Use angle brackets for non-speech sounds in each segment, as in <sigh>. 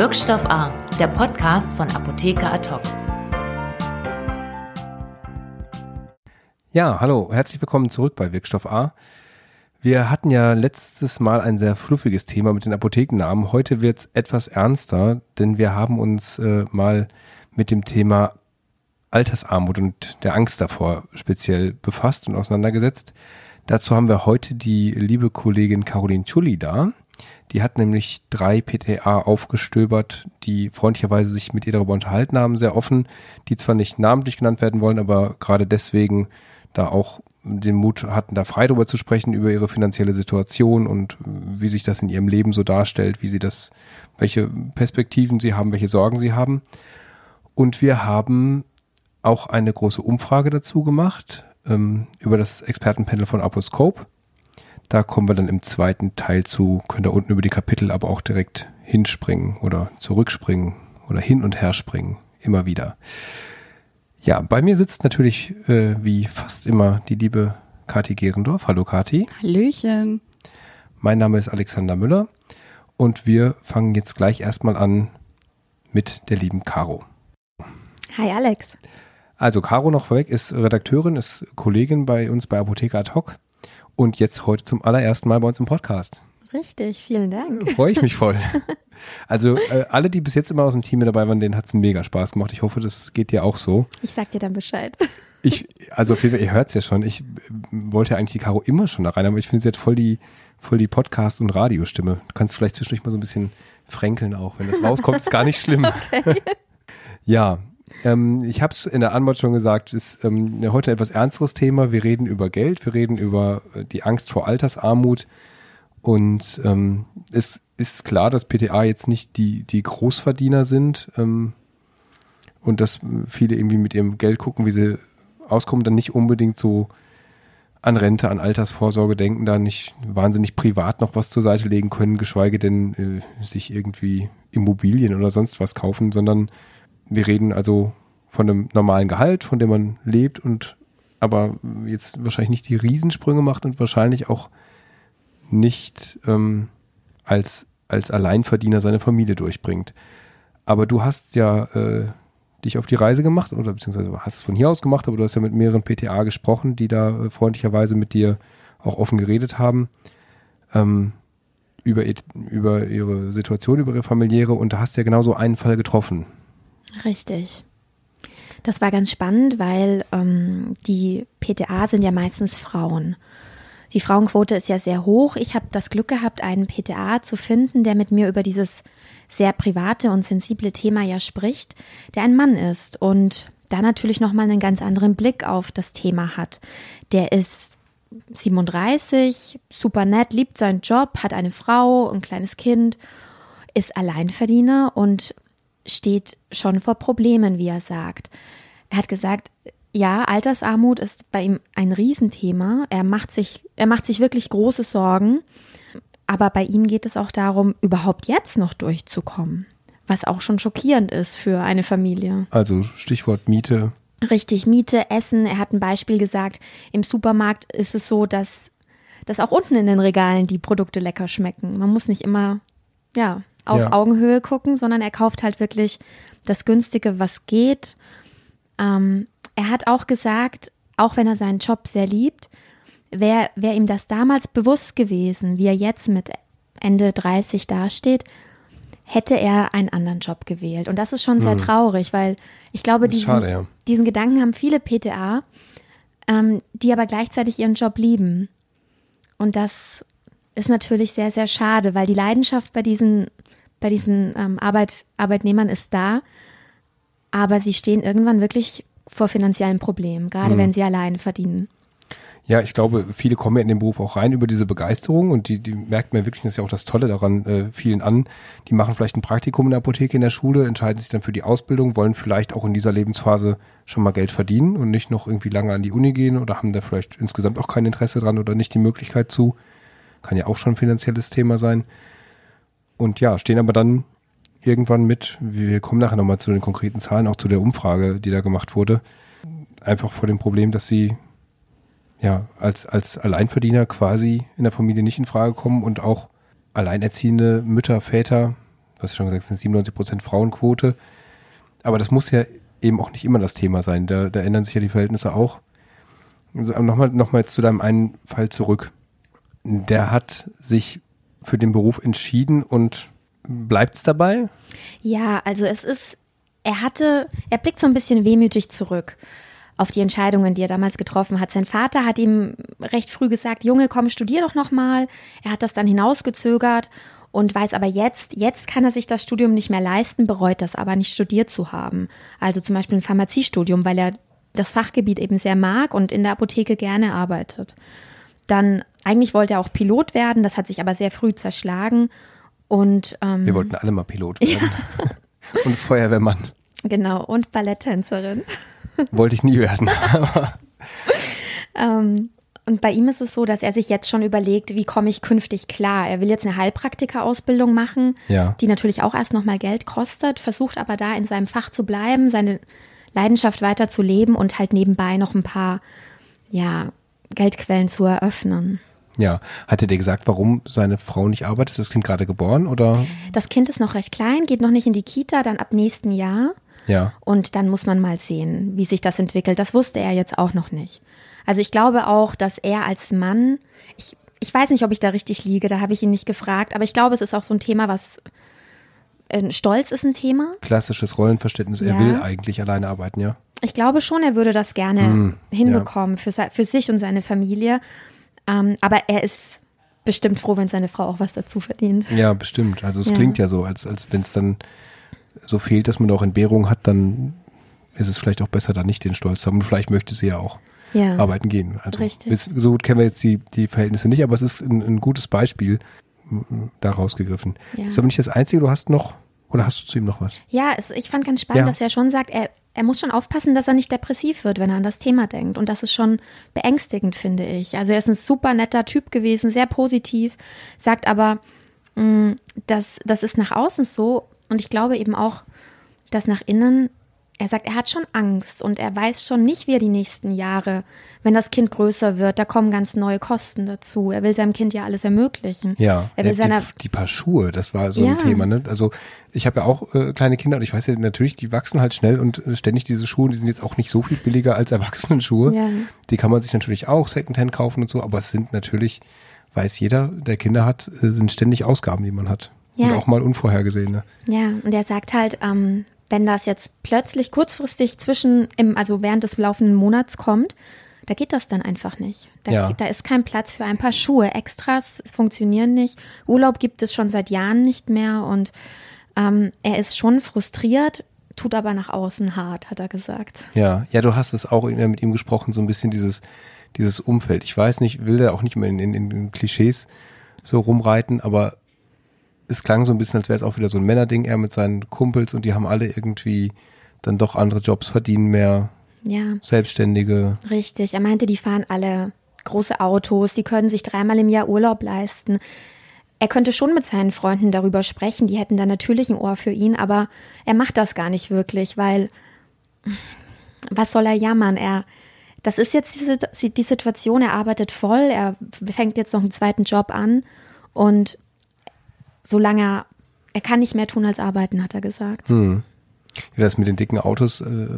Wirkstoff A, der Podcast von Apotheker Ad Ja, hallo, herzlich willkommen zurück bei Wirkstoff A. Wir hatten ja letztes Mal ein sehr fluffiges Thema mit den Apothekennamen. Heute wird's etwas ernster, denn wir haben uns äh, mal mit dem Thema Altersarmut und der Angst davor speziell befasst und auseinandergesetzt. Dazu haben wir heute die liebe Kollegin Caroline Chulli da. Die hat nämlich drei PTA aufgestöbert, die freundlicherweise sich mit ihr darüber unterhalten haben, sehr offen, die zwar nicht namentlich genannt werden wollen, aber gerade deswegen da auch den Mut hatten, da frei darüber zu sprechen, über ihre finanzielle Situation und wie sich das in ihrem Leben so darstellt, wie sie das, welche Perspektiven sie haben, welche Sorgen sie haben. Und wir haben auch eine große Umfrage dazu gemacht ähm, über das Expertenpanel von Aposcope. Da kommen wir dann im zweiten Teil zu, könnt ihr unten über die Kapitel aber auch direkt hinspringen oder zurückspringen oder hin und her springen. Immer wieder. Ja, bei mir sitzt natürlich äh, wie fast immer die liebe Kati Gerendorf. Hallo Kati. Hallöchen. Mein Name ist Alexander Müller und wir fangen jetzt gleich erstmal an mit der lieben Caro. Hi Alex. Also Caro noch vorweg ist Redakteurin, ist Kollegin bei uns bei Apotheker Ad Hoc und jetzt heute zum allerersten Mal bei uns im Podcast. Richtig, vielen Dank. Freue ich mich voll. <laughs> Also äh, alle, die bis jetzt immer aus dem Team mit dabei waren, denen hat es mega Spaß gemacht. Ich hoffe, das geht dir auch so. Ich sag dir dann Bescheid. <laughs> Ich, also auf jeden Fall, ihr hört es ja schon. Ich äh, wollte ja eigentlich die Caro immer schon da rein, aber ich finde, sie hat voll die, voll die Podcast- und Radiostimme. Du kannst vielleicht zwischendurch mal so ein bisschen fränkeln auch. Wenn das rauskommt, ist gar nicht schlimm. <laughs> Okay. Ja, ähm, ich habe es in der Anmod schon gesagt, ist ähm, heute etwas ernsteres Thema. Wir reden über Geld, wir reden über äh, die Angst vor Altersarmut und ähm, es ist klar, dass PTA jetzt nicht die, die Großverdiener sind ähm, und dass viele irgendwie mit ihrem Geld gucken, wie sie auskommen, dann nicht unbedingt so an Rente, an Altersvorsorge denken, da nicht wahnsinnig privat noch was zur Seite legen können, geschweige denn äh, sich irgendwie Immobilien oder sonst was kaufen, sondern wir reden also von einem normalen Gehalt, von dem man lebt und aber jetzt wahrscheinlich nicht die Riesensprünge macht und wahrscheinlich auch nicht ähm, als, als Alleinverdiener seine Familie durchbringt. Aber du hast ja äh, dich auf die Reise gemacht oder beziehungsweise hast es von hier aus gemacht, aber du hast ja mit mehreren PTA gesprochen, die da äh, freundlicherweise mit dir auch offen geredet haben ähm, über, über ihre Situation, über ihre familiäre und da hast du ja genauso einen Fall getroffen. Richtig. Das war ganz spannend, weil ähm, die PTA sind ja meistens Frauen. Die Frauenquote ist ja sehr hoch. Ich habe das Glück gehabt, einen PTA zu finden, der mit mir über dieses sehr private und sensible Thema ja spricht, der ein Mann ist und da natürlich nochmal einen ganz anderen Blick auf das Thema hat. Der ist 37, super nett, liebt seinen Job, hat eine Frau, ein kleines Kind, ist Alleinverdiener und steht schon vor Problemen, wie er sagt. Er hat gesagt, ja, Altersarmut ist bei ihm ein Riesenthema. Er macht sich, er macht sich wirklich große Sorgen. Aber bei ihm geht es auch darum, überhaupt jetzt noch durchzukommen. Was auch schon schockierend ist für eine Familie. Also Stichwort Miete. Richtig, Miete, Essen. Er hat ein Beispiel gesagt. Im Supermarkt ist es so, dass, dass auch unten in den Regalen die Produkte lecker schmecken. Man muss nicht immer, ja, auf ja. Augenhöhe gucken, sondern er kauft halt wirklich das Günstige, was geht. Ähm, er hat auch gesagt, auch wenn er seinen Job sehr liebt, wäre wär ihm das damals bewusst gewesen, wie er jetzt mit Ende 30 dasteht, hätte er einen anderen Job gewählt. Und das ist schon sehr hm. traurig, weil ich glaube, diesen, schade, ja. diesen Gedanken haben viele PTA, ähm, die aber gleichzeitig ihren Job lieben. Und das ist natürlich sehr, sehr schade, weil die Leidenschaft bei diesen bei diesen ähm, Arbeit, Arbeitnehmern ist da, aber sie stehen irgendwann wirklich vor finanziellen Problemen, gerade mhm. wenn sie alleine verdienen. Ja, ich glaube, viele kommen ja in den Beruf auch rein über diese Begeisterung und die, die merkt man wirklich, das ist ja auch das Tolle daran, äh, vielen an. Die machen vielleicht ein Praktikum in der Apotheke in der Schule, entscheiden sich dann für die Ausbildung, wollen vielleicht auch in dieser Lebensphase schon mal Geld verdienen und nicht noch irgendwie lange an die Uni gehen oder haben da vielleicht insgesamt auch kein Interesse dran oder nicht die Möglichkeit zu. Kann ja auch schon ein finanzielles Thema sein. Und ja, stehen aber dann irgendwann mit, wir kommen nachher nochmal zu den konkreten Zahlen, auch zu der Umfrage, die da gemacht wurde, einfach vor dem Problem, dass sie ja als, als Alleinverdiener quasi in der Familie nicht in Frage kommen und auch alleinerziehende Mütter, Väter, du hast schon gesagt, es sind 97 Prozent Frauenquote. Aber das muss ja eben auch nicht immer das Thema sein. Da, da ändern sich ja die Verhältnisse auch. Also nochmal noch mal zu deinem einen Fall zurück. Der hat sich für den Beruf entschieden und bleibt es dabei? Ja, also es ist, er hatte, er blickt so ein bisschen wehmütig zurück auf die Entscheidungen, die er damals getroffen hat. Sein Vater hat ihm recht früh gesagt, Junge, komm, studier doch nochmal. Er hat das dann hinausgezögert und weiß aber jetzt, jetzt kann er sich das Studium nicht mehr leisten, bereut das aber nicht studiert zu haben. Also zum Beispiel ein Pharmaziestudium, weil er das Fachgebiet eben sehr mag und in der Apotheke gerne arbeitet. Dann eigentlich wollte er auch Pilot werden, das hat sich aber sehr früh zerschlagen. Und ähm, wir wollten alle mal Pilot werden ja. <laughs> und Feuerwehrmann. Genau und Balletttänzerin. <laughs> Wollte ich nie werden. <laughs> ähm, und bei ihm ist es so, dass er sich jetzt schon überlegt, wie komme ich künftig klar. Er will jetzt eine Heilpraktika-Ausbildung machen, ja. die natürlich auch erst nochmal Geld kostet, versucht aber da in seinem Fach zu bleiben, seine Leidenschaft weiter zu leben und halt nebenbei noch ein paar ja, Geldquellen zu eröffnen. Ja, hat er dir gesagt, warum seine Frau nicht arbeitet? Ist das Kind gerade geboren oder? Das Kind ist noch recht klein, geht noch nicht in die Kita, dann ab nächsten Jahr. Ja. Und dann muss man mal sehen, wie sich das entwickelt. Das wusste er jetzt auch noch nicht. Also ich glaube auch, dass er als Mann, ich, ich weiß nicht, ob ich da richtig liege, da habe ich ihn nicht gefragt, aber ich glaube, es ist auch so ein Thema, was äh, Stolz ist ein Thema. Klassisches Rollenverständnis. Er will eigentlich alleine arbeiten, ja. Ich glaube schon, er würde das gerne mm, hinbekommen ja. für, für sich und seine Familie. Ähm, aber er ist bestimmt froh, wenn seine Frau auch was dazu verdient. Ja, bestimmt. Also es ja. klingt ja so, als, als wenn es dann so fehlt, dass man auch Entbehrung hat, dann ist es vielleicht auch besser, da nicht den Stolz zu haben. Und vielleicht möchte sie ja auch ja. arbeiten gehen. Also Richtig. Bis, so gut kennen wir jetzt die, die Verhältnisse nicht, aber es ist ein, ein gutes Beispiel da rausgegriffen. Ja. Ist aber nicht das Einzige, du hast noch, oder hast du zu ihm noch was? Ja, es, ich fand ganz spannend, ja. dass er schon sagt, er, er muss schon aufpassen, dass er nicht depressiv wird, wenn er an das Thema denkt. Und das ist schon beängstigend, finde ich. Also er ist ein super netter Typ gewesen, sehr positiv, sagt aber, mh, mm, das, das ist nach außen so. Und ich glaube eben auch, dass nach innen er sagt, er hat schon Angst und er weiß schon nicht, wie er die nächsten Jahre, wenn das Kind größer wird, da kommen ganz neue Kosten dazu. Er will seinem Kind ja alles ermöglichen. Ja, er will die, seiner die paar Schuhe, das war so ja. ein Thema. Ne? Also ich habe ja auch äh, kleine Kinder und ich weiß ja natürlich, die wachsen halt schnell und äh, ständig diese Schuhe, die sind jetzt auch nicht so viel billiger als Erwachsenenschuhe. Ja. Die kann man sich natürlich auch Secondhand kaufen und so, aber es sind natürlich, weiß jeder, der Kinder hat, äh, sind ständig Ausgaben, die man hat. Ja. Und auch mal unvorhergesehene. Ja, und er sagt halt, ähm, wenn das jetzt plötzlich kurzfristig zwischen, im, also während des laufenden Monats kommt, da geht das dann einfach nicht. Da, ja. da ist kein Platz für ein paar Schuhe. Extras funktionieren nicht. Urlaub gibt es schon seit Jahren nicht mehr und ähm, er ist schon frustriert, tut aber nach außen hart, hat er gesagt. Ja, ja, du hast es auch mit ihm gesprochen, so ein bisschen dieses, dieses Umfeld. Ich weiß nicht, will er auch nicht mehr in, in, in Klischees so rumreiten, aber es klang so ein bisschen, als wäre es auch wieder so ein Männerding, er mit seinen Kumpels und die haben alle irgendwie dann doch andere Jobs, verdienen mehr. Ja. Selbstständige. Richtig. Er meinte, die fahren alle große Autos, die können sich dreimal im Jahr Urlaub leisten. Er könnte schon mit seinen Freunden darüber sprechen, die hätten da natürlich ein Ohr für ihn, aber er macht das gar nicht wirklich, weil was soll er jammern? Er, das ist jetzt die, die Situation, er arbeitet voll, er fängt jetzt noch einen zweiten Job an und solange er, er kann nicht mehr tun als arbeiten, hat er gesagt. Hm. Ja, das mit den dicken Autos äh,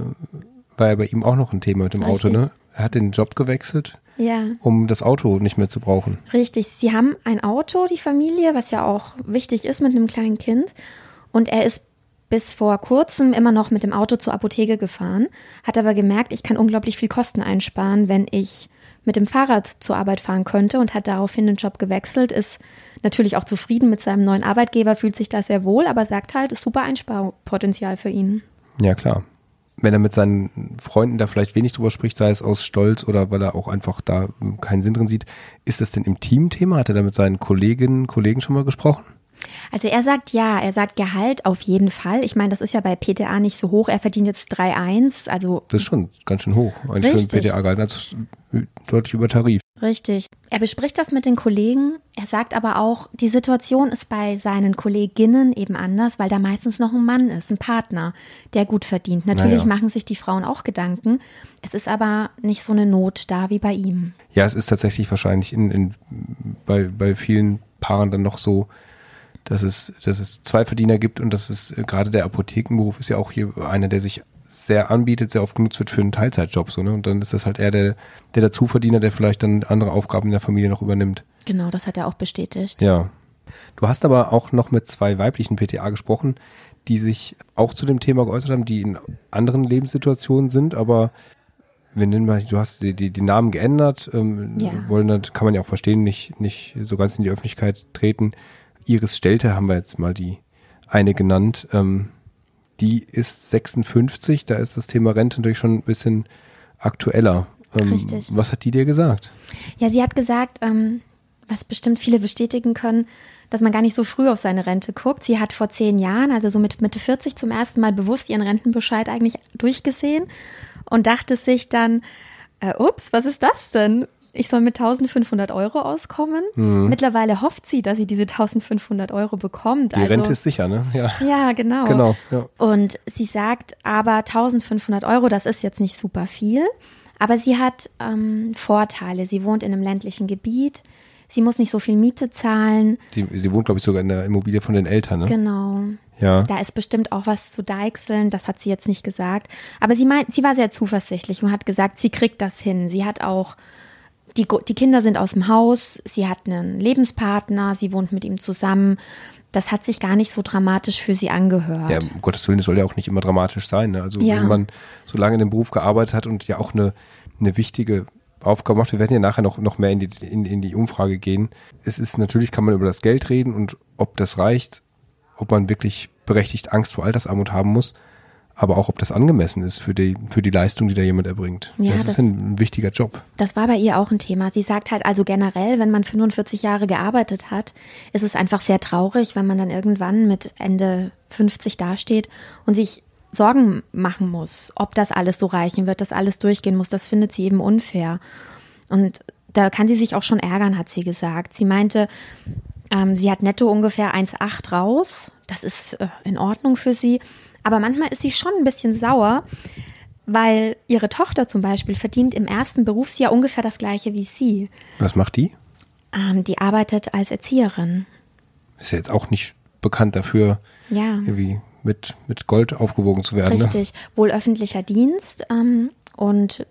war ja bei ihm auch noch ein Thema mit dem Richtig. Auto, ne? Er hat den Job gewechselt, ja. um das Auto nicht mehr zu brauchen. Richtig. Sie haben ein Auto, die Familie, was ja auch wichtig ist mit einem kleinen Kind. Und er ist bis vor kurzem immer noch mit dem Auto zur Apotheke gefahren, hat aber gemerkt, ich kann unglaublich viel Kosten einsparen, wenn ich mit dem Fahrrad zur Arbeit fahren könnte und hat daraufhin den Job gewechselt, ist natürlich auch zufrieden mit seinem neuen Arbeitgeber, fühlt sich da sehr wohl, aber sagt halt, ist super Einsparpotenzial für ihn. Ja, klar. Wenn er mit seinen Freunden da vielleicht wenig drüber spricht, sei es aus Stolz oder weil er auch einfach da keinen Sinn drin sieht, ist das denn im Team-Thema? Hat er da mit seinen Kolleginnen, Kollegen schon mal gesprochen? Also er sagt ja, er sagt Gehalt auf jeden Fall. Ich meine, das ist ja bei PTA nicht so hoch. Er verdient jetzt 3,1. Also das ist schon ganz schön hoch. Eigentlich richtig. für ein PTA-Gehalt als deutlich über Tarif. Richtig. Er bespricht das mit den Kollegen. Er sagt aber auch, die Situation ist bei seinen Kolleginnen eben anders, weil da meistens noch ein Mann ist, ein Partner, der gut verdient. Natürlich naja. machen sich die Frauen auch Gedanken. Es ist aber nicht so eine Not da wie bei ihm. Ja, es ist tatsächlich wahrscheinlich in, in, bei, bei vielen Paaren dann noch so, dass es, dass es zwei Verdiener gibt und dass es äh, gerade der Apothekenberuf ist ja auch hier einer, der sich sehr anbietet, sehr oft genutzt wird für einen Teilzeitjob, so, ne? Und dann ist das halt eher der, der Dazuverdiener, der vielleicht dann andere Aufgaben in der Familie noch übernimmt. Genau, das hat er auch bestätigt. Ja. Du hast aber auch noch mit zwei weiblichen PTA gesprochen, die sich auch zu dem Thema geäußert haben, die in anderen Lebenssituationen sind, aber wir nennen mal, du hast die, die, die Namen geändert, ähm, Ja. wollen das kann man ja auch verstehen, nicht, nicht so ganz in die Öffentlichkeit treten. Iris Stelte haben wir jetzt mal die eine genannt. Ähm, die ist 56, da ist das Thema Rente natürlich schon ein bisschen aktueller. Ähm, Richtig. Was hat die dir gesagt? Ja, sie hat gesagt, ähm, was bestimmt viele bestätigen können, dass man gar nicht so früh auf seine Rente guckt. Sie hat vor zehn Jahren, also so mit Mitte 40, zum ersten Mal bewusst ihren Rentenbescheid eigentlich durchgesehen und dachte sich dann, äh, ups, was ist das denn? Ich soll mit 1500 Euro auskommen. Mittlerweile hofft sie, dass sie diese 1500 Euro bekommt. Die also, Rente ist sicher, ne? Ja. Ja, genau. Genau, ja. Und sie sagt aber 1500 Euro, das ist jetzt nicht super viel, aber sie hat ähm, Vorteile. Sie wohnt in einem ländlichen Gebiet, sie muss nicht so viel Miete zahlen. Sie, sie wohnt, glaube ich, sogar in der Immobilie von den Eltern, ne? Genau. Ja. Da ist bestimmt auch was zu deichseln, das hat sie jetzt nicht gesagt. Aber sie meint, sie war sehr zuversichtlich und hat gesagt, sie kriegt das hin. Sie hat auch, die, die Kinder sind aus dem Haus, sie hat einen Lebenspartner, sie wohnt mit ihm zusammen. Das hat sich gar nicht so dramatisch für sie angehört. Ja, um Gottes Willen, das soll ja auch nicht immer dramatisch sein. Ne? Also Ja. wenn man so lange in dem Beruf gearbeitet hat und ja auch eine, eine wichtige Aufgabe macht, wir werden ja nachher noch, noch mehr in die, in, in die Umfrage gehen. Es ist natürlich, kann man über das Geld reden und ob das reicht, ob man wirklich berechtigt Angst vor Altersarmut haben muss, aber auch ob das angemessen ist für die, für die Leistung, die da jemand erbringt. Ja, das, das- ist ein, wichtiger Job. Das war bei ihr auch ein Thema. Sie sagt halt also generell, wenn man 45 Jahre gearbeitet hat, ist es einfach sehr traurig, wenn man dann irgendwann mit Ende 50 dasteht und sich Sorgen machen muss, ob das alles so reichen wird, dass alles durchgehen muss. Das findet sie eben unfair. Und da kann sie sich auch schon ärgern, hat sie gesagt. Sie meinte, ähm, sie hat netto ungefähr 1,8 raus. Das ist äh, in Ordnung für sie. Aber manchmal ist sie schon ein bisschen sauer, weil ihre Tochter zum Beispiel verdient im ersten Berufsjahr ungefähr das gleiche wie sie. Was macht die? Ähm, die arbeitet als Erzieherin. Ist ja jetzt auch nicht bekannt dafür, Ja, irgendwie mit, mit Gold aufgewogen zu werden. Ne? richtig. Wohl öffentlicher Dienst ähm, und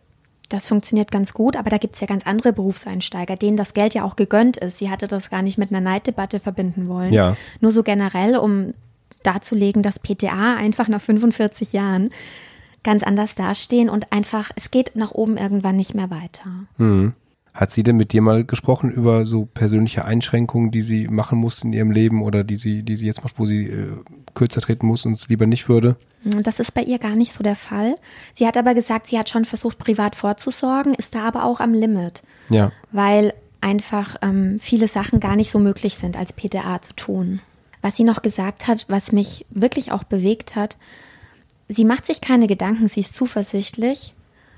das funktioniert ganz gut, aber da gibt es ja ganz andere Berufseinsteiger, denen das Geld ja auch gegönnt ist. Sie hatte das gar nicht mit einer Neiddebatte verbinden wollen. Ja. Nur so generell, um darzulegen, dass PTA einfach nach 45 Jahren ganz anders dastehen und einfach, es geht nach oben irgendwann nicht mehr weiter. Mhm. Hat sie denn mit dir mal gesprochen über so persönliche Einschränkungen, die sie machen muss in ihrem Leben oder die sie, die sie jetzt macht, wo sie äh, kürzer treten muss und es lieber nicht würde? Das ist bei ihr gar nicht so der Fall. Sie hat aber gesagt, sie hat schon versucht, privat vorzusorgen, ist da aber auch am Limit, Ja. weil einfach ähm, viele Sachen gar nicht so möglich sind, als PTA zu tun. Was sie noch gesagt hat, was mich wirklich auch bewegt hat, sie macht sich keine Gedanken, sie ist zuversichtlich,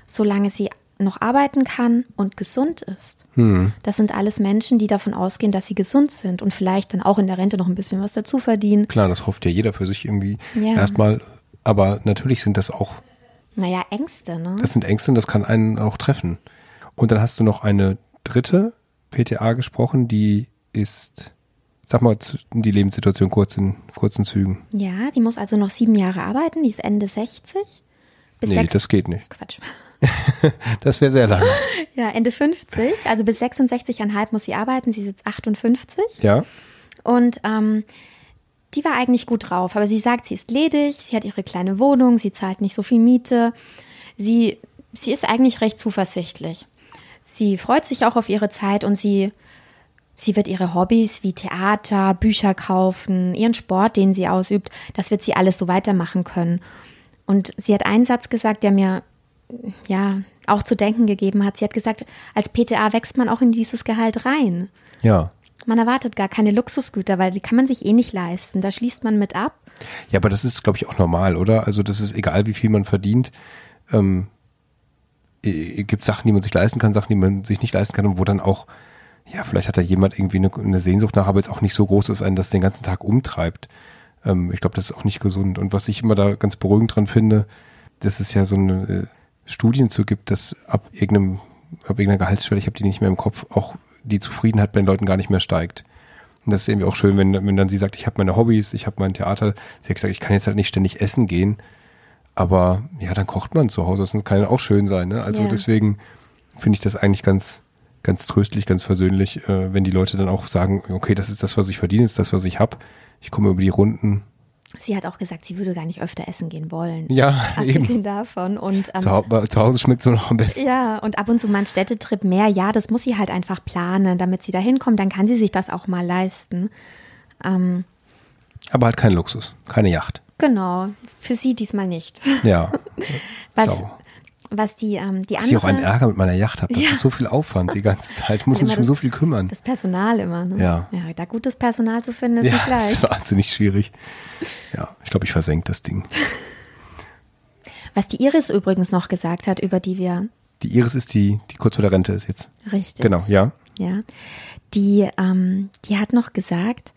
solange sie noch arbeiten kann und gesund ist. Das sind alles Menschen, die davon ausgehen, dass sie gesund sind und vielleicht dann auch in der Rente noch ein bisschen was dazu verdienen. Klar, das hofft ja jeder für sich irgendwie Ja. erstmal. Aber natürlich sind das auch, Naja, Ängste, ne? das sind Ängste und das kann einen auch treffen. Und dann hast du noch eine dritte PTA gesprochen, die ist, sag mal, die Lebenssituation kurz in kurzen Zügen. Ja, die muss also noch sieben Jahre arbeiten, die ist Ende 60. Bis Nee, sechs- das geht nicht. Quatsch. <laughs> Das wäre sehr lang. <laughs> Ja, Ende 50, also bis 66,5 muss sie arbeiten, sie ist jetzt 58. Ja? Und ähm, die war eigentlich gut drauf, aber sie sagt, sie ist ledig, sie hat ihre kleine Wohnung, sie zahlt nicht so viel Miete. Sie, sie ist eigentlich recht zuversichtlich. Sie freut sich auch auf ihre Zeit und sie, sie wird ihre Hobbys wie Theater, Bücher kaufen, ihren Sport, den sie ausübt, das wird sie alles so weitermachen können. Und sie hat einen Satz gesagt, der mir ja auch zu denken gegeben hat. Sie hat gesagt, als PTA wächst man auch in dieses Gehalt rein. Ja. Man erwartet gar keine Luxusgüter, weil die kann man sich eh nicht leisten. Da schließt man mit ab. Ja, aber das ist, glaube ich, auch normal, oder? Also das ist egal, wie viel man verdient. Ähm, äh, gibt Sachen, die man sich leisten kann, Sachen, die man sich nicht leisten kann und wo dann auch, ja, vielleicht hat da jemand irgendwie eine, eine Sehnsucht nach, aber jetzt auch nicht so groß ist, einen das den ganzen Tag umtreibt. Ähm, ich glaube, das ist auch nicht gesund. Und was ich immer da ganz beruhigend dran finde, dass es ja so eine äh, Studien zu gibt, dass ab irgendeinem, ab irgendeiner Gehaltsschwelle, ich habe die nicht mehr im Kopf, auch die Zufriedenheit bei den Leuten gar nicht mehr steigt. Und das ist irgendwie auch schön, wenn, wenn dann sie sagt, ich habe meine Hobbys, ich habe mein Theater. Sie hat gesagt, ich kann jetzt halt nicht ständig essen gehen. Aber ja, dann kocht man zu Hause. Das kann ja auch schön sein. Ne? Also Ja. deswegen finde ich das eigentlich ganz, ganz tröstlich, ganz versöhnlich, äh, wenn die Leute dann auch sagen, okay, das ist das, was ich verdiene, ist das, was ich habe. Ich komme über die Runden. Sie hat auch gesagt, sie würde gar nicht öfter essen gehen wollen. Ja, <laughs> eben. Abgesehen davon. Und, ähm, Zu, Hau- bei- zu Hause schmeckt es noch am besten. ja, und ab und zu mal ein Städtetrip mehr. Ja, das muss sie halt einfach planen, damit sie da hinkommt. Dann kann sie sich das auch mal leisten. Ähm, Aber halt kein Luxus, keine Yacht. genau, für sie diesmal nicht. Ja. <laughs> Was, Sau. Was die, ähm, die Dass ich auch einen andere, Ärger mit meiner Yacht habe. Das Ja. ist so viel Aufwand die ganze Zeit. Ich muss mich um das- so viel kümmern. das Personal immer. Ne? Ja. ja, da gutes Personal zu finden, ist ja, nicht das leicht. ist wahnsinnig schwierig. Ja, ich glaube, ich versenke das Ding. Was die Iris übrigens noch gesagt hat, über die wir Die Iris ist die, die kurz vor der Rente ist jetzt. richtig. Genau, ja. Ja. Die, ähm, die hat noch gesagt,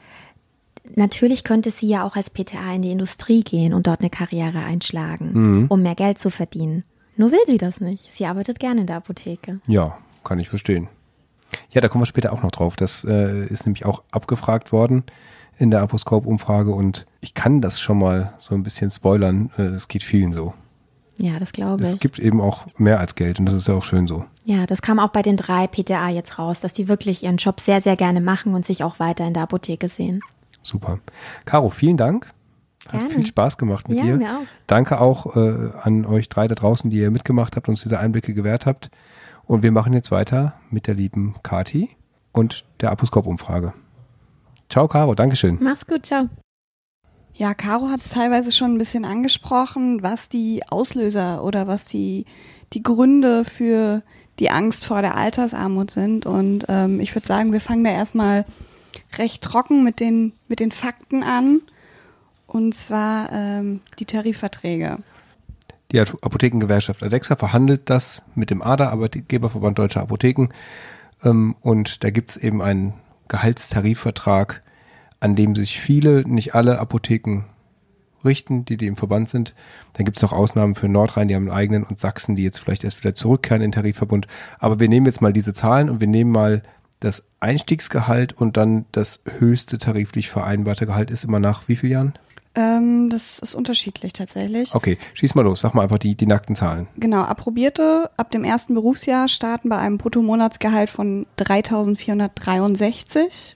natürlich könnte sie ja auch als PTA in die Industrie gehen und dort eine Karriere einschlagen, Mhm. um mehr Geld zu verdienen. Nur will sie das nicht. Sie arbeitet gerne in der Apotheke. Ja, kann ich verstehen. Ja, da kommen wir später auch noch drauf. Das äh, ist nämlich auch abgefragt worden in der Aposkop-Umfrage und ich kann das schon mal so ein bisschen spoilern. Äh, Es geht vielen so. Ja, das glaube Es ich. gibt eben auch mehr als Geld und das ist ja auch schön so. Ja, das kam auch bei den drei PTA jetzt raus, dass die wirklich ihren Job sehr, sehr gerne machen und sich auch weiter in der Apotheke sehen. Super. Caro, vielen Dank. Hat Gerne. viel Spaß gemacht mit Ja, dir. mir auch. Danke auch äh, an euch drei da draußen, die ihr mitgemacht habt und uns diese Einblicke gewährt habt. Und wir machen jetzt weiter mit der lieben Kati und der Aposkop-Umfrage. Ciao, Caro. Dankeschön. Mach's gut, ciao. Ja, Caro hat es teilweise schon ein bisschen angesprochen, was die Auslöser oder was die, die Gründe für die Angst vor der Altersarmut sind. Und ähm, ich würde sagen, wir fangen da erstmal recht trocken mit den, mit den Fakten an. Und zwar ähm, die Tarifverträge. Die Apothekengewerkschaft Adexa verhandelt das mit dem ADA, Arbeitgeberverband Deutscher Apotheken. Ähm, und da gibt es eben einen Gehaltstarifvertrag, an dem sich viele, nicht alle Apotheken richten, die, die im Verband sind. Dann gibt es noch Ausnahmen für Nordrhein, die haben einen eigenen und Sachsen, die jetzt vielleicht erst wieder zurückkehren in den Tarifverbund. Aber wir nehmen jetzt mal diese Zahlen und wir nehmen mal das Einstiegsgehalt und dann das höchste tariflich vereinbarte Gehalt ist immer nach wie vielen Jahren? Ähm, das ist unterschiedlich tatsächlich. Okay, schieß mal los, sag mal einfach die, die nackten Zahlen. Genau, Approbierte ab dem ersten Berufsjahr starten bei einem Bruttomonatsgehalt von 3.463.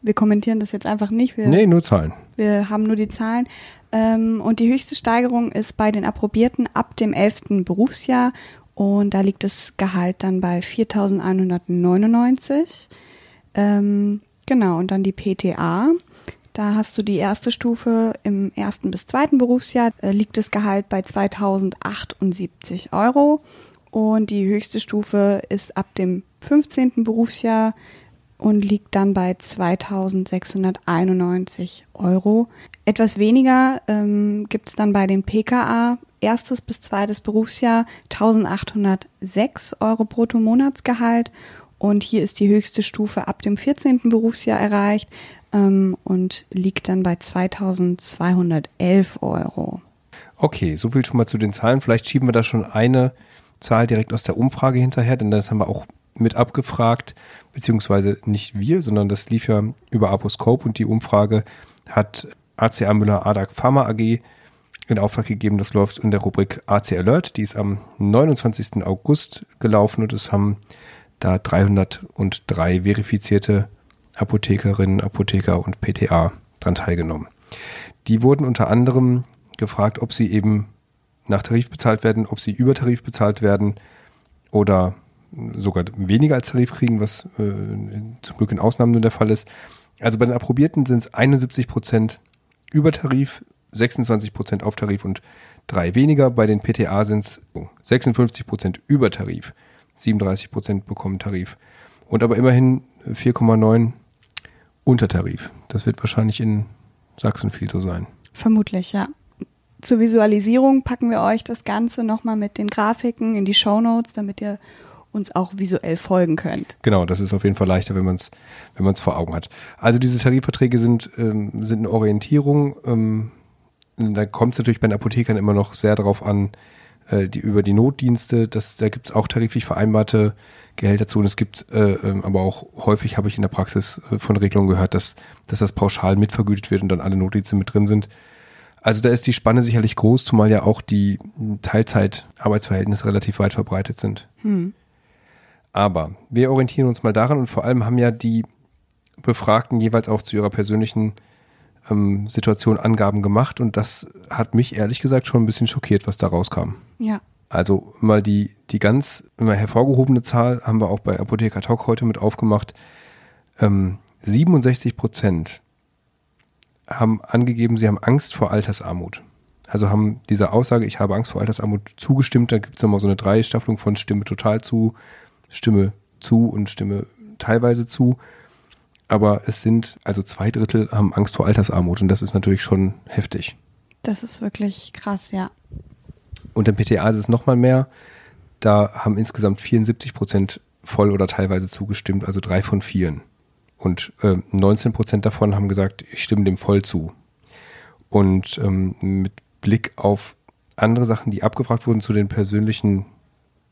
Wir kommentieren das jetzt einfach nicht. Wir, Nee, nur Zahlen. wir haben nur die Zahlen. Ähm, und die höchste Steigerung ist bei den Approbierten ab dem 11. Berufsjahr. Und da liegt das Gehalt dann bei 4.199. Ähm, genau, und dann die PTA. Da hast du die erste Stufe im ersten bis zweiten Berufsjahr, äh, liegt das Gehalt bei 2078 Euro. Und die höchste Stufe ist ab dem 15. Berufsjahr und liegt dann bei 2691 Euro. Etwas weniger ähm, gibt es dann bei den PKA erstes bis zweites Berufsjahr 1806 Euro brutto Monatsgehalt und hier ist die höchste Stufe ab dem 14. Berufsjahr erreicht ähm, und liegt dann bei 2211 Euro. Okay, so viel schon mal zu den Zahlen. Vielleicht schieben wir da schon eine Zahl direkt aus der Umfrage hinterher, denn das haben wir auch mit abgefragt, beziehungsweise nicht wir, sondern das lief ja über Aposcope und die Umfrage hat ACA Müller ADAC Pharma AG in Auftrag gegeben. Das läuft in der Rubrik AC Alert. Die ist am 29. August gelaufen und es haben da 303 verifizierte Apothekerinnen, Apotheker und PTA dran teilgenommen. Die wurden unter anderem gefragt, ob sie eben nach Tarif bezahlt werden, ob sie über Tarif bezahlt werden oder sogar weniger als Tarif kriegen, was äh, zum Glück in Ausnahmen nur der Fall ist. Also bei den Approbierten sind es 71 Prozent über Tarif, 26 Prozent auf Tarif und drei weniger. Bei den PTA sind es 56 Prozent über Tarif, 37 Prozent bekommen Tarif und aber immerhin 4,9 unter Tarif. Das wird wahrscheinlich in Sachsen viel so sein. Vermutlich, ja. Zur Visualisierung packen wir euch das Ganze nochmal mit den Grafiken in die Show Notes, damit ihr uns auch visuell folgen könnt. Genau, das ist auf jeden Fall leichter, wenn man es wenn man's vor Augen hat. Also diese Tarifverträge sind, ähm, sind eine Orientierung. Ähm, da kommt es natürlich bei den Apothekern immer noch sehr darauf an, äh, die, über die Notdienste, das, da gibt es auch tariflich vereinbarte Gehälter zu und es gibt äh, ähm, aber auch häufig habe ich in der Praxis äh, von Regelungen gehört, dass, dass das pauschal mitvergütet wird und dann alle Notdienste mit drin sind. Also da ist die Spanne sicherlich groß, zumal ja auch die Teilzeit-Arbeitsverhältnisse relativ weit verbreitet sind. Hm. Aber wir orientieren uns mal daran und vor allem haben ja die Befragten jeweils auch zu ihrer persönlichen ähm, Situation Angaben gemacht und das hat mich ehrlich gesagt schon ein bisschen schockiert, was da rauskam. Ja. Also mal die, die ganz immer hervorgehobene Zahl haben wir auch bei Apotheker Talk heute mit aufgemacht. Ähm, 67 Prozent haben angegeben, sie haben Angst vor Altersarmut. Also haben dieser Aussage, ich habe Angst vor Altersarmut zugestimmt. Da gibt es nochmal so eine Dreistaffelung von Stimme total zu, Stimme zu und Stimme teilweise zu. Aber es sind, also zwei Drittel haben Angst vor Altersarmut und das ist natürlich schon heftig. Das ist wirklich krass, ja. Und im PTA ist es nochmal mehr. Da haben insgesamt 74 Prozent voll oder teilweise zugestimmt, also drei von vieren. Und äh, 19 Prozent davon haben gesagt, ich stimme dem voll zu. Und ähm, mit Blick auf andere Sachen, die abgefragt wurden zu den persönlichen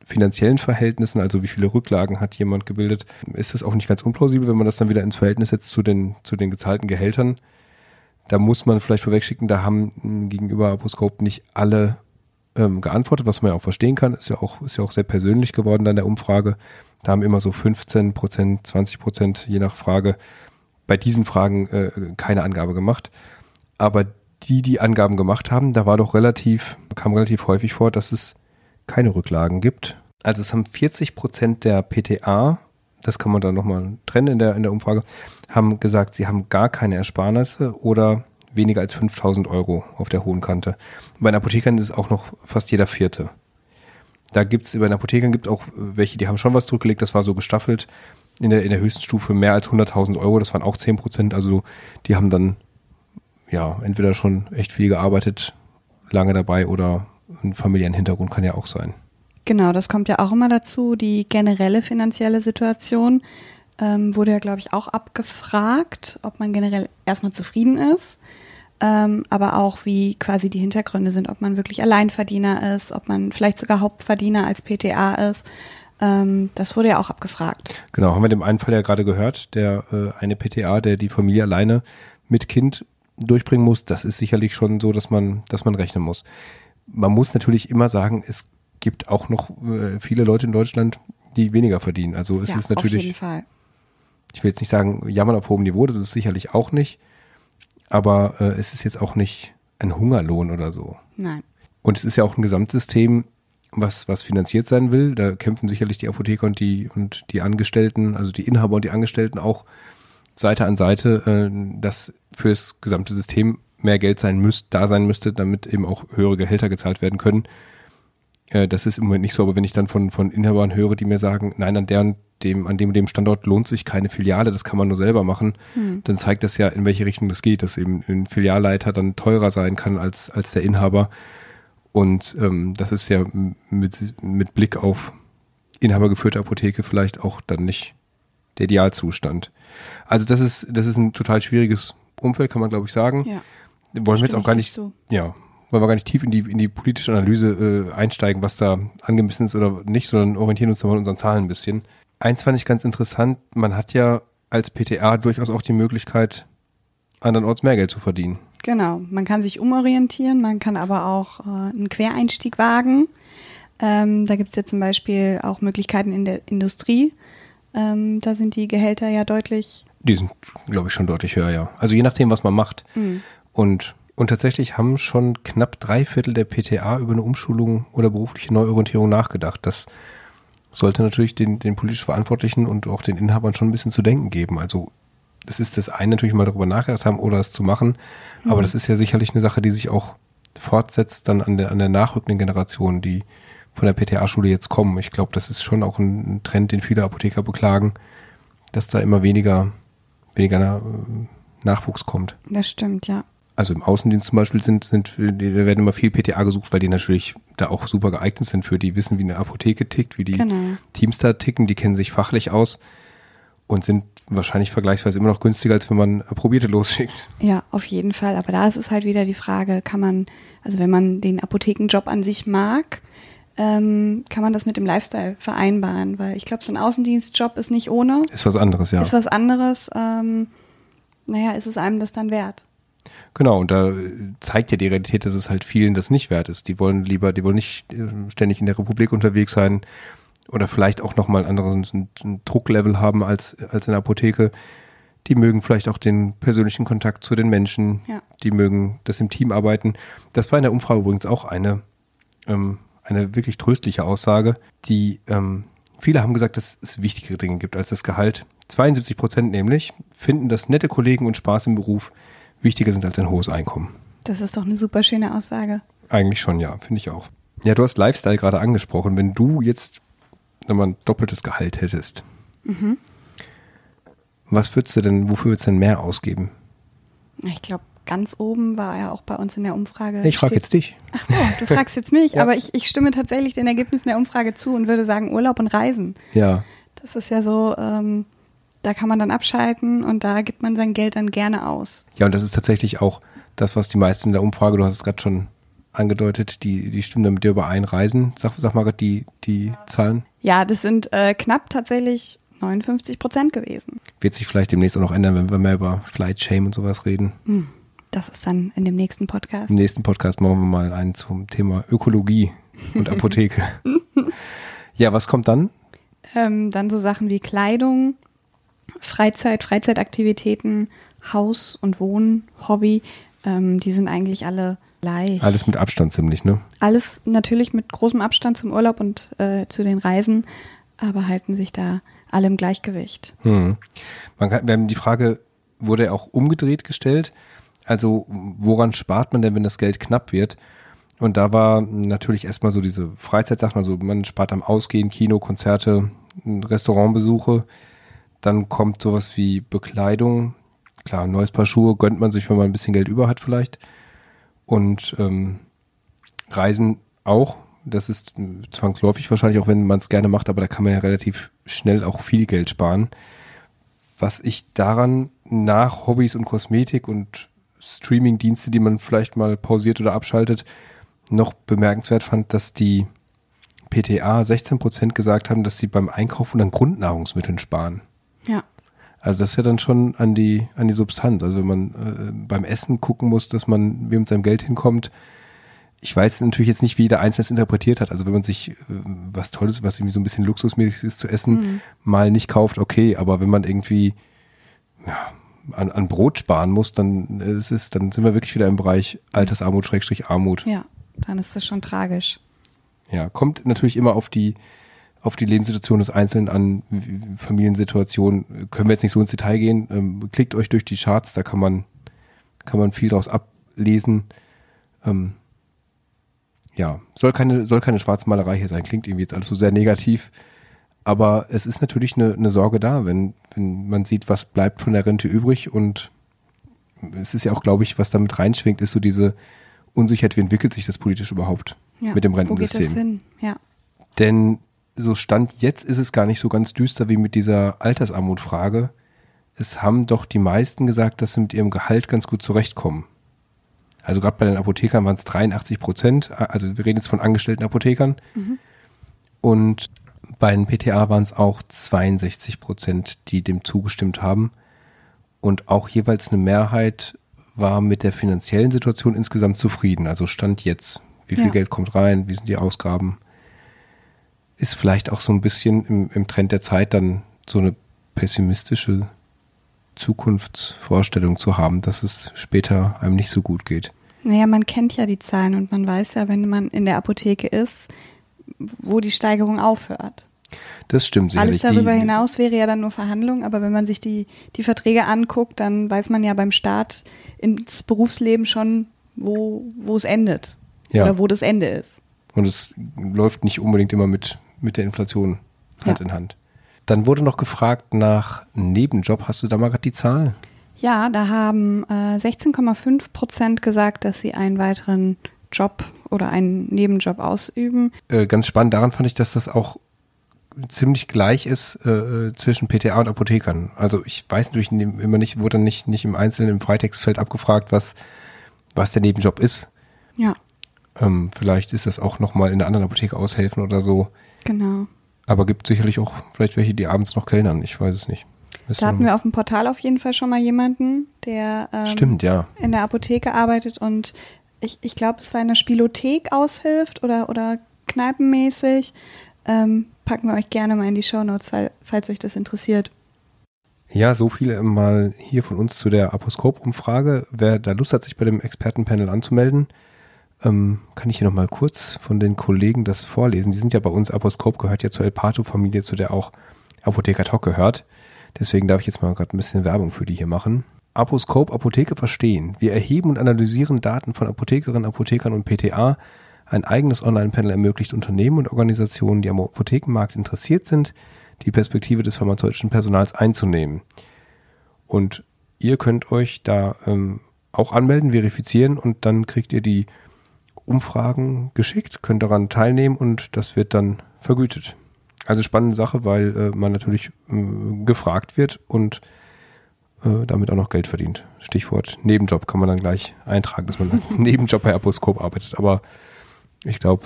finanziellen Verhältnissen, also wie viele Rücklagen hat jemand gebildet, ist das auch nicht ganz unplausibel, wenn man das dann wieder ins Verhältnis setzt zu den, zu den gezahlten Gehältern. Da muss man vielleicht vorwegschicken, da haben gegenüber Aposcope nicht alle ähm, geantwortet, was man ja auch verstehen kann, ist ja auch, ist ja auch sehr persönlich geworden dann der Umfrage. Da haben immer so 15 Prozent, 20 Prozent, je nach Frage, bei diesen Fragen äh, keine Angabe gemacht. Aber die, die Angaben gemacht haben, da war doch relativ, kam relativ häufig vor, dass es keine Rücklagen gibt. Also es haben 40 Prozent der PTA, das kann man dann nochmal trennen in der, in der Umfrage, haben gesagt, sie haben gar keine Ersparnisse oder weniger als 5000 Euro auf der hohen Kante. Bei den Apothekern ist es auch noch fast jeder Vierte. Da gibt es, bei den Apothekern gibt es auch welche, die haben schon was zurückgelegt, das war so gestaffelt. In der, in der höchsten Stufe mehr als 100.000 Euro, das waren auch 10 Prozent. Also die haben dann ja entweder schon echt viel gearbeitet, lange dabei oder einen familiären Hintergrund kann ja auch sein. Genau, das kommt ja auch immer dazu. Die generelle finanzielle Situation ähm, wurde ja, glaube ich, auch abgefragt, ob man generell erstmal zufrieden ist, ähm, aber auch wie quasi die Hintergründe sind, ob man wirklich Alleinverdiener ist, ob man vielleicht sogar Hauptverdiener als PTA ist. Ähm, das wurde ja auch abgefragt. Genau, haben wir dem einen Fall ja gerade gehört, der äh, eine PTA, der die Familie alleine mit Kind durchbringen muss, das ist sicherlich schon so, dass man, dass man rechnen muss man muss natürlich immer sagen, es gibt auch noch äh, viele Leute in Deutschland, die weniger verdienen. Also es ja, ist natürlich. Auf jeden Fall. Ich will jetzt nicht sagen, jammern auf hohem Niveau, das ist sicherlich auch nicht. Aber äh, es ist jetzt auch nicht ein Hungerlohn oder so. Nein. Und es ist ja auch ein Gesamtsystem, was, was finanziert sein will. Da kämpfen sicherlich die Apotheker und die, und die Angestellten, also die Inhaber und die Angestellten auch Seite an Seite, äh, dass fürs gesamte System mehr Geld sein müsste, da sein müsste, damit eben auch höhere Gehälter gezahlt werden können. Äh, das ist im Moment nicht so, aber wenn ich dann von, von Inhabern höre, die mir sagen, nein, an der und dem, an dem dem Standort lohnt sich keine Filiale, das kann man nur selber machen, hm. dann zeigt das ja, in welche Richtung das geht, dass eben ein Filialleiter dann teurer sein kann als, als der Inhaber. Und ähm, das ist ja mit, mit Blick auf inhabergeführte Apotheke vielleicht auch dann nicht der Idealzustand. Also das ist, das ist ein total schwieriges Umfeld, kann man glaube ich sagen. Ja wollen wir jetzt auch gar nicht, so. ja, wollen wir gar nicht tief in die, in die politische Analyse äh, einsteigen, was da angemessen ist oder nicht, sondern orientieren uns da mal an unseren Zahlen ein bisschen. Eins fand ich ganz interessant, man hat ja als PTA durchaus auch die Möglichkeit, andernorts mehr Geld zu verdienen. Genau, man kann sich umorientieren, man kann aber auch äh, einen Quereinstieg wagen. Ähm, da gibt es ja zum Beispiel auch Möglichkeiten in der Industrie. Ähm, da sind die Gehälter ja deutlich. Die sind, glaube ich, schon deutlich höher, ja. Also je nachdem, was man macht. Mhm. Und, und tatsächlich haben schon knapp drei Viertel der PTA über eine Umschulung oder berufliche Neuorientierung nachgedacht. Das sollte natürlich den, den politisch Verantwortlichen und auch den Inhabern schon ein bisschen zu denken geben. Also das ist das eine natürlich mal darüber nachgedacht haben oder es zu machen, mhm. aber das ist ja sicherlich eine Sache, die sich auch fortsetzt dann an der, an der nachrückenden Generation, die von der PTA-Schule jetzt kommen. Ich glaube, das ist schon auch ein, Trend, den viele Apotheker beklagen, dass da immer weniger, weniger äh, Nachwuchs kommt. Das stimmt, ja also im Außendienst zum Beispiel sind, sind, da werden immer viel PTA gesucht, weil die natürlich da auch super geeignet sind für, die wissen, wie eine Apotheke tickt, wie die genau. Teams da ticken, die kennen sich fachlich aus und sind wahrscheinlich vergleichsweise immer noch günstiger, als wenn man Probierte <laughs> losschickt. Ja, auf jeden Fall. Aber da ist es halt wieder die Frage, kann man, also wenn man den Apothekenjob an sich mag, ähm, kann man das mit dem Lifestyle vereinbaren? Weil ich glaube, so ein Außendienstjob ist nicht ohne. Ist was anderes, ja. Ist was anderes. Ähm, naja, ist es einem das dann wert? Genau, und da zeigt ja die Realität, dass es halt vielen das nicht wert ist. Die wollen lieber, die wollen nicht äh, ständig in der Republik unterwegs sein oder vielleicht auch nochmal ein anderes ein, ein Drucklevel haben als, als in der Apotheke. Die mögen vielleicht auch den persönlichen Kontakt zu den Menschen. Ja. Die mögen das im Team arbeiten. Das war in der Umfrage übrigens auch eine, ähm, eine wirklich tröstliche Aussage, die ähm, viele haben gesagt, dass es wichtigere Dinge gibt als das Gehalt. 72 Prozent nämlich finden, dass nette Kollegen und Spaß im Beruf wichtiger sind als ein hohes Einkommen. Das ist doch eine super schöne Aussage. Eigentlich schon, ja, finde ich auch. Ja, du hast Lifestyle gerade angesprochen. Wenn du jetzt wenn man doppeltes Gehalt hättest, mhm. was würdest du denn, wofür würdest du denn mehr ausgeben? Ich glaube, ganz oben war ja auch bei uns in der Umfrage. Ich frage jetzt dich. Ach so, du fragst jetzt mich, <laughs> ja. aber ich, ich stimme tatsächlich den Ergebnissen der Umfrage zu und würde sagen Urlaub und Reisen. Ja. Das ist ja so, ähm, da kann man dann abschalten und da gibt man sein Geld dann gerne aus. Ja, und das ist tatsächlich auch das, was die meisten in der Umfrage, du hast es gerade schon angedeutet, die, die stimmen mit dir überein, Reisen. Sag, sag mal gerade die, die Zahlen. Ja, das sind äh, knapp tatsächlich 59 Prozent gewesen. Wird sich vielleicht demnächst auch noch ändern, wenn wir mehr über Flight Shame und sowas reden. Hm, das ist dann in dem nächsten Podcast. Im nächsten Podcast machen wir mal einen zum Thema Ökologie und Apotheke. <laughs> ja, was kommt dann? Ähm, dann so Sachen wie Kleidung, Freizeit, Freizeitaktivitäten, Haus und Wohnen, Hobby. Ähm, die sind eigentlich alle gleich. Alles mit Abstand ziemlich, ne? Alles natürlich mit großem Abstand zum Urlaub und äh, zu den Reisen, aber halten sich da alle im Gleichgewicht. Hm. Man kann, wir haben die Frage wurde ja auch umgedreht gestellt. Also woran spart man denn, wenn das Geld knapp wird? Und da war natürlich erstmal so diese Freizeitsachen, also man spart am Ausgehen, Kino, Konzerte, Restaurantbesuche. Dann kommt sowas wie Bekleidung. Klar, ein neues Paar Schuhe gönnt man sich, wenn man ein bisschen Geld über hat vielleicht. Und ähm, Reisen auch. Das ist zwangsläufig wahrscheinlich, auch wenn man es gerne macht, aber da kann man ja relativ schnell auch viel Geld sparen. Was ich daran nach Hobbys und Kosmetik und Streaming-Dienste, die man vielleicht mal pausiert oder abschaltet, noch bemerkenswert fand, dass die PTA 16 Prozent gesagt haben, dass sie beim Einkaufen an Grundnahrungsmitteln sparen. Ja. Also das ist ja dann schon an die, an die Substanz. Also wenn man äh, beim Essen gucken muss, dass man wie mit seinem Geld hinkommt. Ich weiß natürlich jetzt nicht, wie jeder Einzelne es interpretiert hat. Also wenn man sich äh, was Tolles, was irgendwie so ein bisschen luxusmäßig ist zu essen, mhm. mal nicht kauft, okay. Aber wenn man irgendwie ja, an, an Brot sparen muss, dann ist es, dann sind wir wirklich wieder im Bereich Altersarmut, Schrägstrich Armut. Ja, dann ist das schon tragisch. Ja, kommt natürlich immer auf die auf die Lebenssituation des Einzelnen an, Familiensituation, können wir jetzt nicht so ins Detail gehen. Ähm, klickt euch durch die Charts, da kann man, kann man viel daraus ablesen. Ähm, ja, soll keine, soll keine Schwarzmalerei hier sein, klingt irgendwie jetzt alles so sehr negativ. Aber es ist natürlich eine, eine Sorge da, wenn, wenn man sieht, was bleibt von der Rente übrig und es ist ja auch, glaube ich, was damit reinschwingt, ist so diese Unsicherheit, wie entwickelt sich das politisch überhaupt ja, mit dem Rentensystem. Wo geht das hin? Ja. Denn so Stand jetzt ist es gar nicht so ganz düster wie mit dieser Altersarmutfrage. Es haben doch die meisten gesagt, dass sie mit ihrem Gehalt ganz gut zurechtkommen. Also gerade bei den Apothekern waren es 83 Prozent, also wir reden jetzt von angestellten Apothekern. Mhm. Und bei den PTA waren es auch 62 Prozent, die dem zugestimmt haben. Und auch jeweils eine Mehrheit war mit der finanziellen Situation insgesamt zufrieden. Also Stand jetzt. Wie viel ja. Geld kommt rein? Wie sind die Ausgaben? Ist vielleicht auch so ein bisschen im, im Trend der Zeit dann so eine pessimistische Zukunftsvorstellung zu haben, dass es später einem nicht so gut geht. Naja, man kennt ja die Zahlen und man weiß ja, wenn man in der Apotheke ist, wo die Steigerung aufhört. Das stimmt sicherlich. Alles darüber die, hinaus wäre ja dann nur Verhandlung, aber wenn man sich die, die Verträge anguckt, dann weiß man ja beim Start ins Berufsleben schon, wo, wo es endet. Ja. Oder wo das Ende ist. Und es läuft nicht unbedingt immer mit mit der Inflation Hand ja. in Hand. Dann wurde noch gefragt nach Nebenjob. Hast du da mal gerade die Zahl? Ja, da haben äh, 16,5 Prozent gesagt, dass sie einen weiteren Job oder einen Nebenjob ausüben. Äh, ganz spannend daran fand ich, dass das auch ziemlich gleich ist äh, äh zwischen PTA und Apothekern. Also ich weiß natürlich immer nicht, wurde dann nicht, nicht im Einzelnen im Freitextfeld abgefragt, was, was der Nebenjob ist. Ja. Ähm, vielleicht ist das auch nochmal in der anderen Apotheke aushelfen oder so. Genau. Aber gibt sicherlich auch vielleicht welche, die abends noch kellnern. Ich weiß es nicht. da hatten wir auf dem Portal auf jeden Fall schon mal jemanden, der ähm, Stimmt, ja. in der Apotheke arbeitet und ich, ich glaube, es war in der Spielothek aushilft oder, oder kneipenmäßig. Ähm, packen wir euch gerne mal in die Shownotes, fall, falls euch das interessiert. Ja, so viel mal hier von uns zu der Aposkop-Umfrage. Wer da Lust hat, sich bei dem Expertenpanel anzumelden, ähm, kann ich hier nochmal kurz von den Kollegen das vorlesen. Die sind ja bei uns, Aposkop gehört ja zur Elpato-Familie, zu der auch Apotheker Talk gehört. Deswegen darf ich jetzt mal gerade ein bisschen Werbung für die hier machen. Aposkop Apotheke verstehen. Wir erheben und analysieren Daten von Apothekerinnen, Apothekern und PTA. Ein eigenes Online-Panel ermöglicht Unternehmen und Organisationen, die am Apothekenmarkt interessiert sind, die Perspektive des pharmazeutischen Personals einzunehmen. Und ihr könnt euch da ähm, auch anmelden, verifizieren und dann kriegt ihr die Umfragen geschickt, könnt daran teilnehmen und das wird dann vergütet. Also spannende Sache, weil äh, man natürlich äh, gefragt wird und äh, damit auch noch Geld verdient. Stichwort Nebenjob kann man dann gleich eintragen, dass man als <laughs> Nebenjob bei Aposkop arbeitet. Aber ich glaube,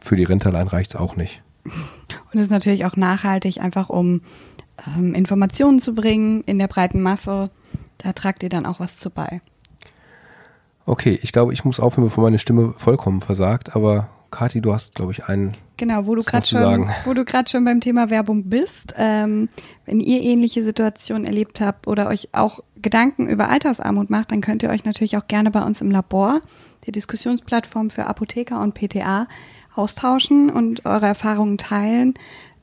für die Rente allein reicht es auch nicht. Und es ist natürlich auch nachhaltig, einfach um ähm, Informationen zu bringen in der breiten Masse. Da tragt ihr dann auch was zu bei. Okay, ich glaube, ich muss aufhören, bevor meine Stimme vollkommen versagt, aber Kathi, du hast, glaube ich, einen. Genau, wo du gerade schon, wo du gerade schon beim Thema Werbung bist. Ähm, wenn ihr ähnliche Situationen erlebt habt oder euch auch Gedanken über Altersarmut macht, dann könnt ihr euch natürlich auch gerne bei uns im Labor, der Diskussionsplattform für Apotheker und PTA, austauschen und eure Erfahrungen teilen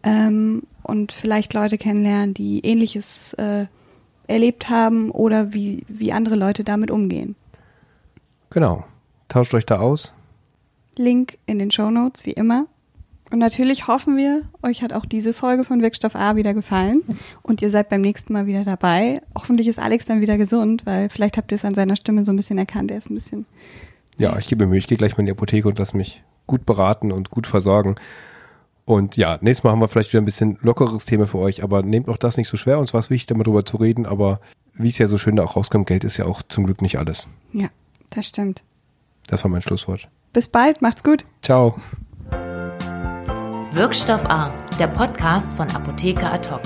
ähm, und vielleicht Leute kennenlernen, die Ähnliches äh, erlebt haben oder wie, wie andere Leute damit umgehen. Genau. Tauscht euch da aus. Link in den Show Notes, wie immer. Und natürlich hoffen wir, euch hat auch diese Folge von Wirkstoff A wieder gefallen und ihr seid beim nächsten Mal wieder dabei. Hoffentlich ist Alex dann wieder gesund, weil vielleicht habt ihr es an seiner Stimme so ein bisschen erkannt. Er ist ein bisschen. Ja, ich gebe mir Mühe. Ich gehe gleich mal in die Apotheke und lasse mich gut beraten und gut versorgen. Und ja, nächstes Mal haben wir vielleicht wieder ein bisschen lockeres Thema für euch, aber nehmt auch das nicht so schwer. Uns war es wichtig, da mal drüber zu reden, aber wie es ja so schön da auch rauskommt, Geld ist ja auch zum Glück nicht alles. Ja, das stimmt. Das war mein Schlusswort. Bis bald, macht's gut. Ciao. Wirkstoff A, der Podcast von Apotheker Ad hoc.